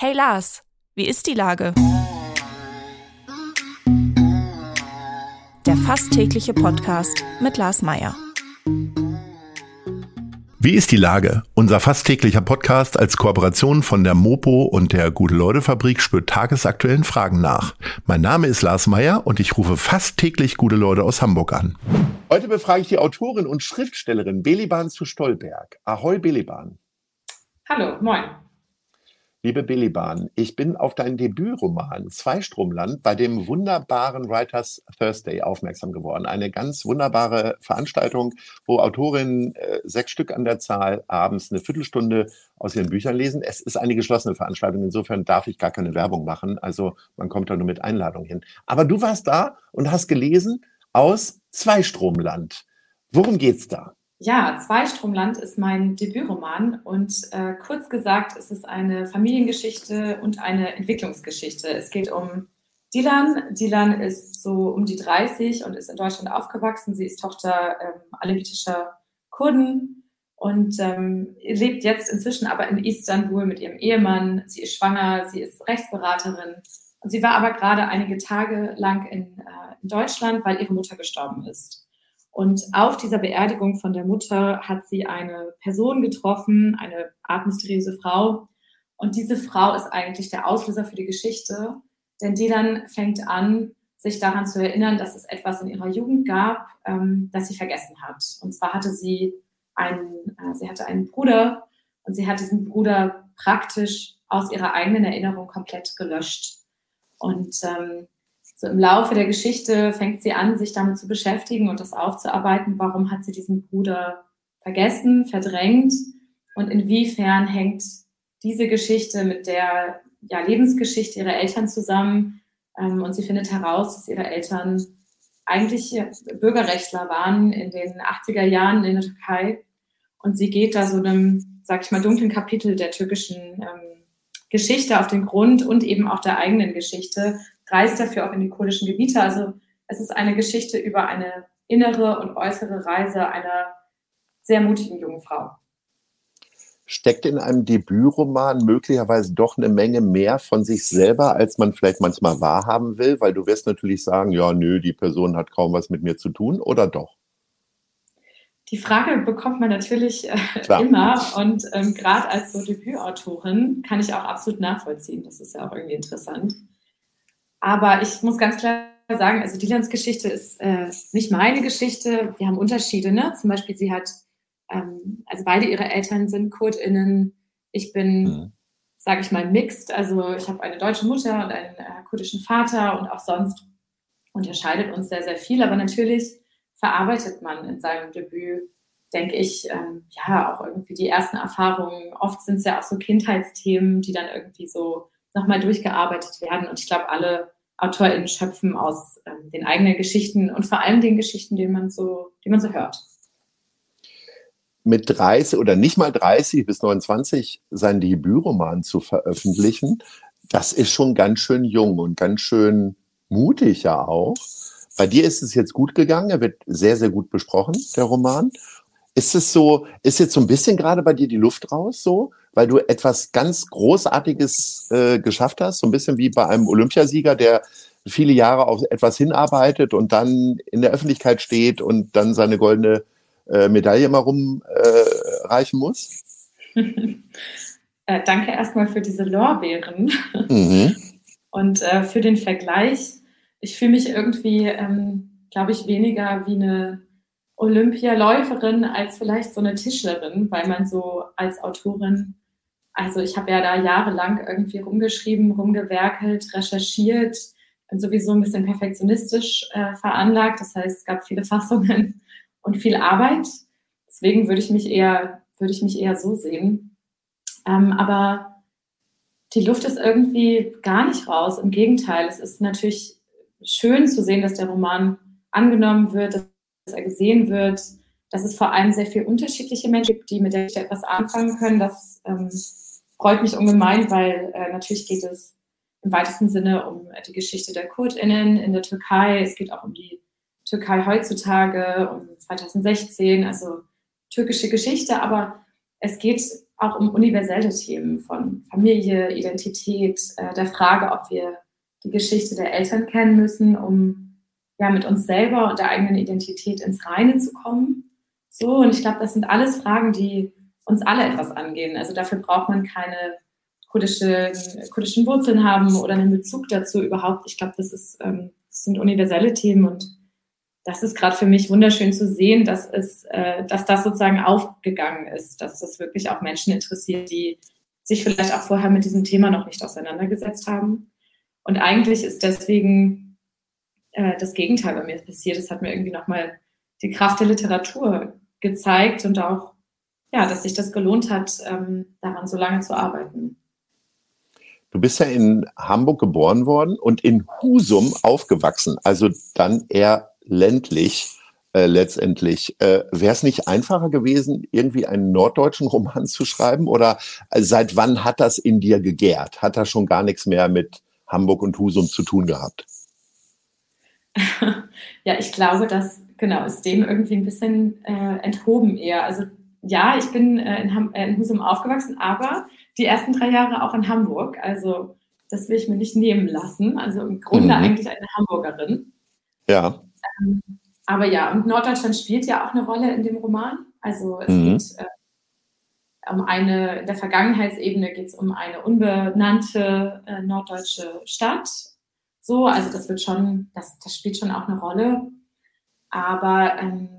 Hey Lars, wie ist die Lage? Der fast tägliche Podcast mit Lars Meier. Wie ist die Lage? Unser fast täglicher Podcast als Kooperation von der Mopo und der Gute-Leute-Fabrik spürt tagesaktuellen Fragen nach. Mein Name ist Lars Meier und ich rufe fast täglich gute Leute aus Hamburg an. Heute befrage ich die Autorin und Schriftstellerin Beliban zu Stolberg. Ahoi Beliban. Hallo, moin. Liebe Beliban, ich bin auf deinen Debütroman Zweistromland bei dem wunderbaren Writers Thursday aufmerksam geworden. Eine ganz wunderbare Veranstaltung, wo Autorinnen äh, sechs Stück an der Zahl abends eine Viertelstunde aus ihren Büchern lesen. Es ist eine geschlossene Veranstaltung, insofern darf ich gar keine Werbung machen. Also man kommt da nur mit Einladung hin. Aber du warst da und hast gelesen aus Zweistromland. Worum geht's da? Ja, Zweistromland ist mein Debütroman und äh, kurz gesagt ist es eine Familiengeschichte und eine Entwicklungsgeschichte. Es geht um Dilan. Dilan ist so um die 30 und ist in Deutschland aufgewachsen. Sie ist Tochter ähm, alevitischer Kurden und ähm, lebt jetzt inzwischen aber in Istanbul mit ihrem Ehemann. Sie ist schwanger, sie ist Rechtsberaterin und sie war aber gerade einige Tage lang in, äh, in Deutschland, weil ihre Mutter gestorben ist. Und auf dieser Beerdigung von der Mutter hat sie eine Person getroffen, eine Art mysteriöse Frau. Und diese Frau ist eigentlich der Auslöser für die Geschichte, denn die dann fängt an, sich daran zu erinnern, dass es etwas in ihrer Jugend gab, ähm, das sie vergessen hat. Und zwar hatte sie einen, äh, sie hatte einen Bruder und sie hat diesen Bruder praktisch aus ihrer eigenen Erinnerung komplett gelöscht. Und ähm, so im Laufe der Geschichte fängt sie an, sich damit zu beschäftigen und das aufzuarbeiten. Warum hat sie diesen Bruder vergessen, verdrängt und inwiefern hängt diese Geschichte mit der ja, Lebensgeschichte ihrer Eltern zusammen? Ähm, und sie findet heraus, dass ihre Eltern eigentlich Bürgerrechtler waren in den 80er Jahren in der Türkei. Und sie geht da so einem, sag ich mal, dunklen Kapitel der türkischen ähm, Geschichte auf den Grund und eben auch der eigenen Geschichte reist dafür auch in die kurdischen Gebiete. Also es ist eine Geschichte über eine innere und äußere Reise einer sehr mutigen jungen Frau. Steckt in einem Debütroman möglicherweise doch eine Menge mehr von sich selber, als man vielleicht manchmal wahrhaben will? Weil du wirst natürlich sagen, ja, nö, die Person hat kaum was mit mir zu tun, oder doch? Die Frage bekommt man natürlich äh, immer und ähm, gerade als so Debütautorin kann ich auch absolut nachvollziehen. Das ist ja auch irgendwie interessant. Aber ich muss ganz klar sagen, also Dilans Geschichte ist äh, nicht meine Geschichte. Wir haben Unterschiede, ne? Zum Beispiel, sie hat, ähm, also beide ihre Eltern sind KurdInnen. Ich bin, mhm. sage ich mal, mixed. Also ich habe eine deutsche Mutter und einen äh, kurdischen Vater und auch sonst unterscheidet uns sehr, sehr viel. Aber natürlich verarbeitet man in seinem Debüt, denke ich, ähm, ja, auch irgendwie die ersten Erfahrungen. Oft sind es ja auch so Kindheitsthemen, die dann irgendwie so nochmal durchgearbeitet werden. Und ich glaube, alle AutorInnen schöpfen aus ähm, den eigenen Geschichten und vor allem den Geschichten, die man so, die man so hört. Mit 30 oder nicht mal 30 bis 29 sein Debütroman zu veröffentlichen, das ist schon ganz schön jung und ganz schön mutig ja auch. Bei dir ist es jetzt gut gegangen, er wird sehr, sehr gut besprochen, der Roman. Ist es so, ist jetzt so ein bisschen gerade bei dir die Luft raus so? Weil du etwas ganz Großartiges äh, geschafft hast, so ein bisschen wie bei einem Olympiasieger, der viele Jahre auf etwas hinarbeitet und dann in der Öffentlichkeit steht und dann seine goldene äh, Medaille mal rumreichen äh, muss? äh, danke erstmal für diese Lorbeeren mhm. und äh, für den Vergleich. Ich fühle mich irgendwie, ähm, glaube ich, weniger wie eine Olympialäuferin als vielleicht so eine Tischlerin, weil man so als Autorin also ich habe ja da jahrelang irgendwie rumgeschrieben, rumgewerkelt, recherchiert, bin sowieso ein bisschen perfektionistisch äh, veranlagt. Das heißt, es gab viele Fassungen und viel Arbeit. Deswegen würde ich mich eher, würde ich mich eher so sehen. Ähm, aber die Luft ist irgendwie gar nicht raus. Im Gegenteil, es ist natürlich schön zu sehen, dass der Roman angenommen wird, dass er gesehen wird, dass es vor allem sehr viele unterschiedliche Menschen gibt, die mit der Geschichte etwas anfangen können. Das ähm, freut mich ungemein, weil äh, natürlich geht es im weitesten Sinne um die Geschichte der KurdInnen in der Türkei. Es geht auch um die Türkei heutzutage, um 2016, also türkische Geschichte. Aber es geht auch um universelle Themen von Familie, Identität, äh, der Frage, ob wir die Geschichte der Eltern kennen müssen, um ja mit uns selber und der eigenen Identität ins Reine zu kommen. So, und ich glaube, das sind alles Fragen, die uns alle etwas angehen. Also dafür braucht man keine kurdische, kurdischen Wurzeln haben oder einen Bezug dazu überhaupt. Ich glaube, das, ist, ähm, das sind universelle Themen und das ist gerade für mich wunderschön zu sehen, dass, es, äh, dass das sozusagen aufgegangen ist, dass das wirklich auch Menschen interessiert, die sich vielleicht auch vorher mit diesem Thema noch nicht auseinandergesetzt haben. Und eigentlich ist deswegen äh, das Gegenteil bei mir passiert. Es hat mir irgendwie nochmal die Kraft der Literatur gezeigt und auch, ja, dass sich das gelohnt hat, ähm, daran so lange zu arbeiten. Du bist ja in Hamburg geboren worden und in Husum aufgewachsen, also dann eher ländlich äh, letztendlich. Äh, Wäre es nicht einfacher gewesen, irgendwie einen norddeutschen Roman zu schreiben? Oder äh, seit wann hat das in dir gegärt? Hat das schon gar nichts mehr mit Hamburg und Husum zu tun gehabt? ja, ich glaube, das genau ist dem irgendwie ein bisschen äh, enthoben eher. Also ja, ich bin äh, in, Ham äh, in Husum aufgewachsen, aber die ersten drei Jahre auch in Hamburg. Also das will ich mir nicht nehmen lassen. Also im Grunde mhm. eigentlich eine Hamburgerin. Ja. Ähm, aber ja, und Norddeutschland spielt ja auch eine Rolle in dem Roman. Also es mhm. geht äh, um eine, in der Vergangenheitsebene geht es um eine unbenannte äh, norddeutsche Stadt. So, also das wird schon, das, das spielt schon auch eine Rolle. Aber ähm,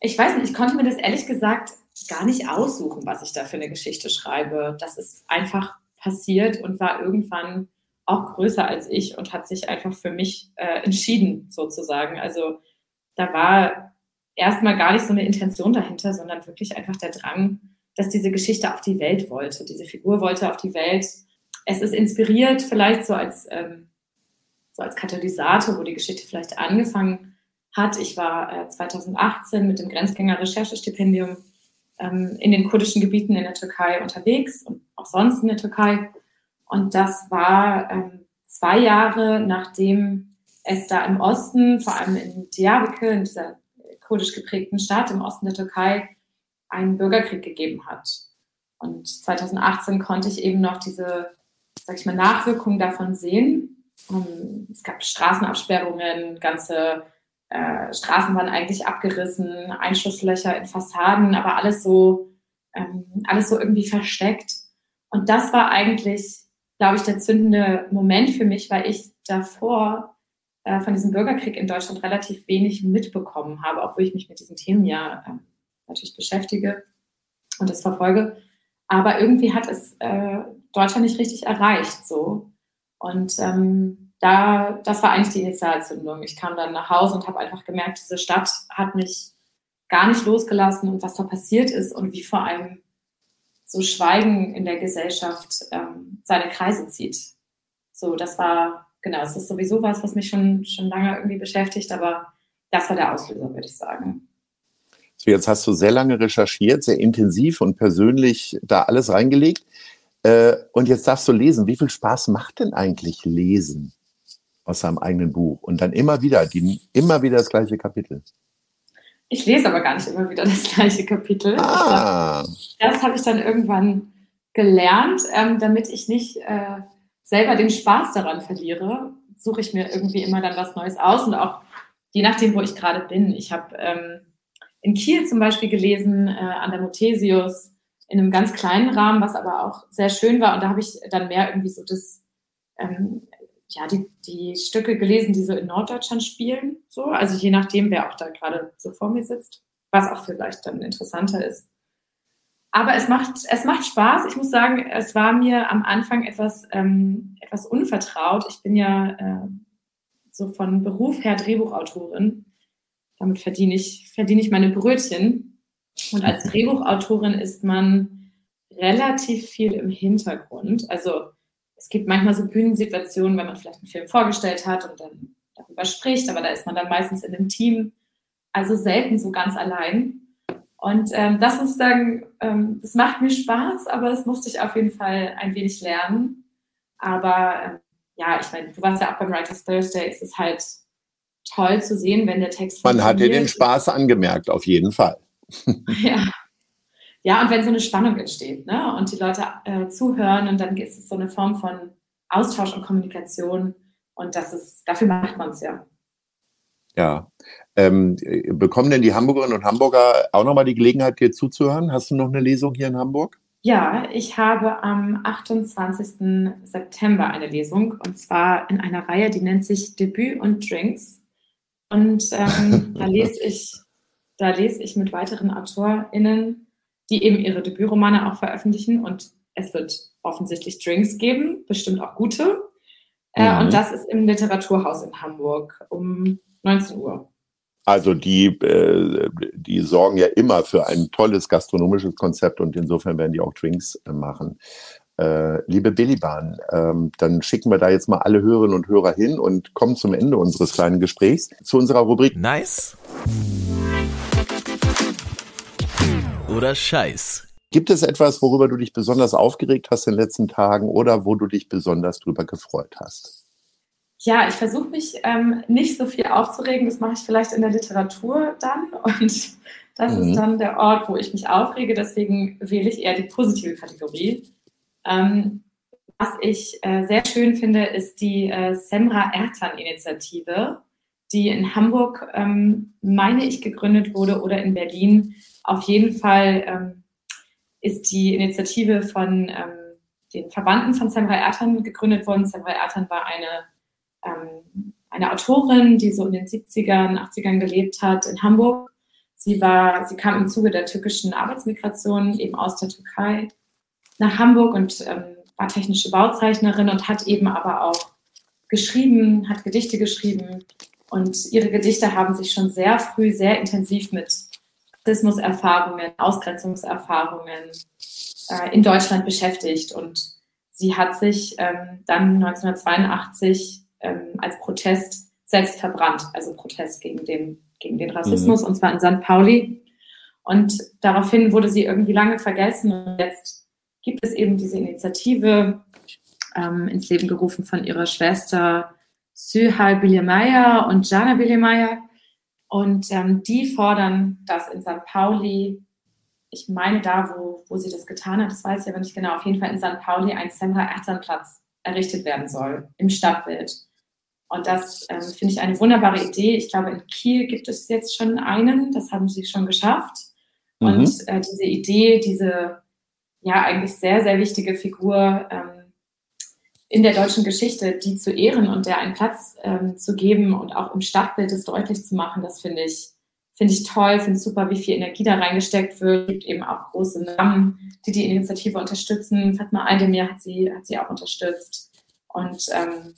ich weiß nicht, ich konnte mir das ehrlich gesagt gar nicht aussuchen, was ich da für eine Geschichte schreibe. Das ist einfach passiert und war irgendwann auch größer als ich und hat sich einfach für mich äh, entschieden, sozusagen. Also da war erstmal gar nicht so eine Intention dahinter, sondern wirklich einfach der Drang, dass diese Geschichte auf die Welt wollte. Diese Figur wollte auf die Welt. Es ist inspiriert, vielleicht so als, ähm, so als Katalysator, wo die Geschichte vielleicht angefangen hat. Ich war äh, 2018 mit dem Grenzgänger-Recherchestipendium ähm, in den kurdischen Gebieten in der Türkei unterwegs und auch sonst in der Türkei und das war ähm, zwei Jahre, nachdem es da im Osten, vor allem in Diyarbakir, in dieser kurdisch geprägten Stadt im Osten der Türkei, einen Bürgerkrieg gegeben hat. Und 2018 konnte ich eben noch diese, sag ich mal, Nachwirkungen davon sehen. Um, es gab Straßenabsperrungen, ganze äh, Straßen waren eigentlich abgerissen, Einschusslöcher in Fassaden, aber alles so, ähm, alles so irgendwie versteckt. Und das war eigentlich glaube ich, der zündende Moment für mich, weil ich davor äh, von diesem Bürgerkrieg in Deutschland relativ wenig mitbekommen habe, obwohl ich mich mit diesen Themen ja äh, natürlich beschäftige und das verfolge. Aber irgendwie hat es äh, Deutschland nicht richtig erreicht so. Und ähm, da, das war eigentlich die Initialzündung. Ich kam dann nach Hause und habe einfach gemerkt, diese Stadt hat mich gar nicht losgelassen und was da passiert ist und wie vor allem so Schweigen in der Gesellschaft ähm, seine Kreise zieht. So, das war, genau, es ist sowieso was, was mich schon, schon lange irgendwie beschäftigt, aber das war der Auslöser, würde ich sagen. So, jetzt hast du sehr lange recherchiert, sehr intensiv und persönlich da alles reingelegt. Äh, und jetzt darfst du lesen. Wie viel Spaß macht denn eigentlich Lesen aus seinem eigenen Buch? Und dann immer wieder, die, immer wieder das gleiche Kapitel. Ich lese aber gar nicht immer wieder das gleiche Kapitel. Ah. Das habe ich dann irgendwann gelernt, ähm, damit ich nicht äh, selber den Spaß daran verliere, suche ich mir irgendwie immer dann was Neues aus und auch je nachdem, wo ich gerade bin. Ich habe ähm, in Kiel zum Beispiel gelesen, äh, an der Muthesius, in einem ganz kleinen Rahmen, was aber auch sehr schön war. Und da habe ich dann mehr irgendwie so das ähm, ja, die, die Stücke gelesen, die so in Norddeutschland spielen. So. Also je nachdem, wer auch da gerade so vor mir sitzt, was auch vielleicht dann interessanter ist. Aber es macht, es macht Spaß. Ich muss sagen, es war mir am Anfang etwas, ähm, etwas unvertraut. Ich bin ja äh, so von Beruf her Drehbuchautorin. Damit verdiene ich, verdiene ich meine Brötchen. Und als Drehbuchautorin ist man relativ viel im Hintergrund. Also es gibt manchmal so Bühnensituationen, wenn man vielleicht einen Film vorgestellt hat und dann darüber spricht, aber da ist man dann meistens in einem Team, also selten so ganz allein. Und ähm, das muss ich sagen, ähm, das macht mir Spaß, aber das musste ich auf jeden Fall ein wenig lernen. Aber ähm, ja, ich meine, du warst ja auch beim Writers Thursday, es ist halt toll zu sehen, wenn der Text. Man hat dir den Spaß angemerkt, auf jeden Fall. ja. Ja, und wenn so eine Spannung entsteht ne? und die Leute äh, zuhören und dann ist es so eine Form von Austausch und Kommunikation und das ist, dafür macht man es ja. Ja. Ähm, bekommen denn die Hamburgerinnen und Hamburger auch nochmal die Gelegenheit, dir zuzuhören? Hast du noch eine Lesung hier in Hamburg? Ja, ich habe am 28. September eine Lesung und zwar in einer Reihe, die nennt sich Debüt und Drinks. Und ähm, da lese ich, da lese ich mit weiteren AutorInnen, die eben ihre Debütromane auch veröffentlichen und es wird offensichtlich Drinks geben, bestimmt auch gute. Äh, mhm. Und das ist im Literaturhaus in Hamburg um 19 Uhr. Also die, äh, die sorgen ja immer für ein tolles gastronomisches Konzept und insofern werden die auch Drinks äh, machen. Äh, liebe Billybahn, ähm, dann schicken wir da jetzt mal alle Hörerinnen und Hörer hin und kommen zum Ende unseres kleinen Gesprächs zu unserer Rubrik. Nice oder Scheiß. Gibt es etwas, worüber du dich besonders aufgeregt hast in den letzten Tagen oder wo du dich besonders drüber gefreut hast? Ja, ich versuche mich ähm, nicht so viel aufzuregen. Das mache ich vielleicht in der Literatur dann. Und das mhm. ist dann der Ort, wo ich mich aufrege. Deswegen wähle ich eher die positive Kategorie. Ähm, was ich äh, sehr schön finde, ist die äh, Semra Ertan-Initiative, die in Hamburg, ähm, meine ich, gegründet wurde oder in Berlin. Auf jeden Fall ähm, ist die Initiative von ähm, den Verwandten von Semra Ertan gegründet worden. Semra Ertan war eine ähm, eine Autorin, die so in den 70ern, 80ern gelebt hat in Hamburg. Sie war, sie kam im Zuge der türkischen Arbeitsmigration eben aus der Türkei nach Hamburg und ähm, war technische Bauzeichnerin und hat eben aber auch geschrieben, hat Gedichte geschrieben und ihre Gedichte haben sich schon sehr früh sehr intensiv mit Rassismuserfahrungen, Ausgrenzungserfahrungen äh, in Deutschland beschäftigt und sie hat sich ähm, dann 1982 ähm, als Protest selbst verbrannt, also Protest gegen den, gegen den Rassismus, mhm. und zwar in St. Pauli. Und daraufhin wurde sie irgendwie lange vergessen und jetzt gibt es eben diese Initiative ähm, ins Leben gerufen von ihrer Schwester Sühal Bilemaya und Jana Bilemaya. Und ähm, die fordern, dass in St. Pauli, ich meine da, wo, wo sie das getan hat, das weiß ich aber nicht genau, auf jeden Fall in St. Pauli ein Semra Ertan-Platz errichtet werden soll im Stadtbild. Und das ähm, finde ich eine wunderbare Idee. Ich glaube, in Kiel gibt es jetzt schon einen, das haben sie schon geschafft. Mhm. Und äh, diese Idee, diese ja eigentlich sehr, sehr wichtige Figur ähm, in der deutschen Geschichte, die zu ehren und der einen Platz ähm, zu geben und auch im Stadtbild es deutlich zu machen, das finde ich, finde ich toll, finde super, wie viel Energie da reingesteckt wird. Es gibt eben auch große Namen, die die Initiative unterstützen. Fatma Aldemir hat sie, hat sie auch unterstützt. Und ähm,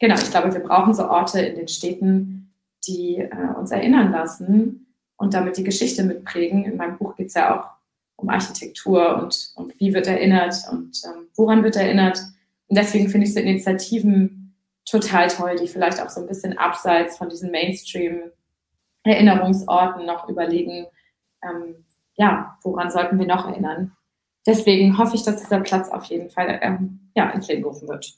genau, ich glaube, wir brauchen so Orte in den Städten, die äh, uns erinnern lassen und damit die Geschichte mitprägen. In meinem Buch geht es ja auch um Architektur und, und wie wird erinnert und ähm, woran wird erinnert. Und deswegen finde ich so Initiativen total toll, die vielleicht auch so ein bisschen abseits von diesen Mainstream-Erinnerungsorten noch überlegen, ähm, ja, woran sollten wir noch erinnern. Deswegen hoffe ich, dass dieser Platz auf jeden Fall ähm, ja, ins Leben gerufen wird.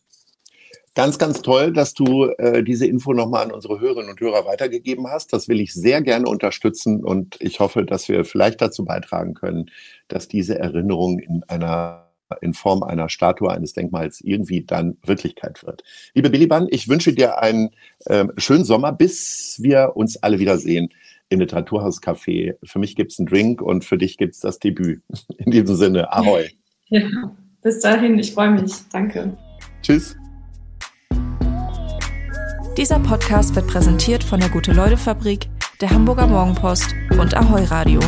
Ganz, ganz toll, dass du äh, diese Info nochmal an unsere Hörerinnen und Hörer weitergegeben hast. Das will ich sehr gerne unterstützen und ich hoffe, dass wir vielleicht dazu beitragen können, dass diese Erinnerung in einer in Form einer Statue, eines Denkmals irgendwie dann Wirklichkeit wird. Liebe Billiban, ich wünsche dir einen äh, schönen Sommer, bis wir uns alle wiedersehen im Literaturhauscafé. Für mich gibt es einen Drink und für dich gibt es das Debüt. In diesem Sinne, ahoi. Ja, bis dahin, ich freue mich. Danke. Tschüss. Dieser Podcast wird präsentiert von der Gute-Leute-Fabrik, der Hamburger Morgenpost und Ahoi Radio.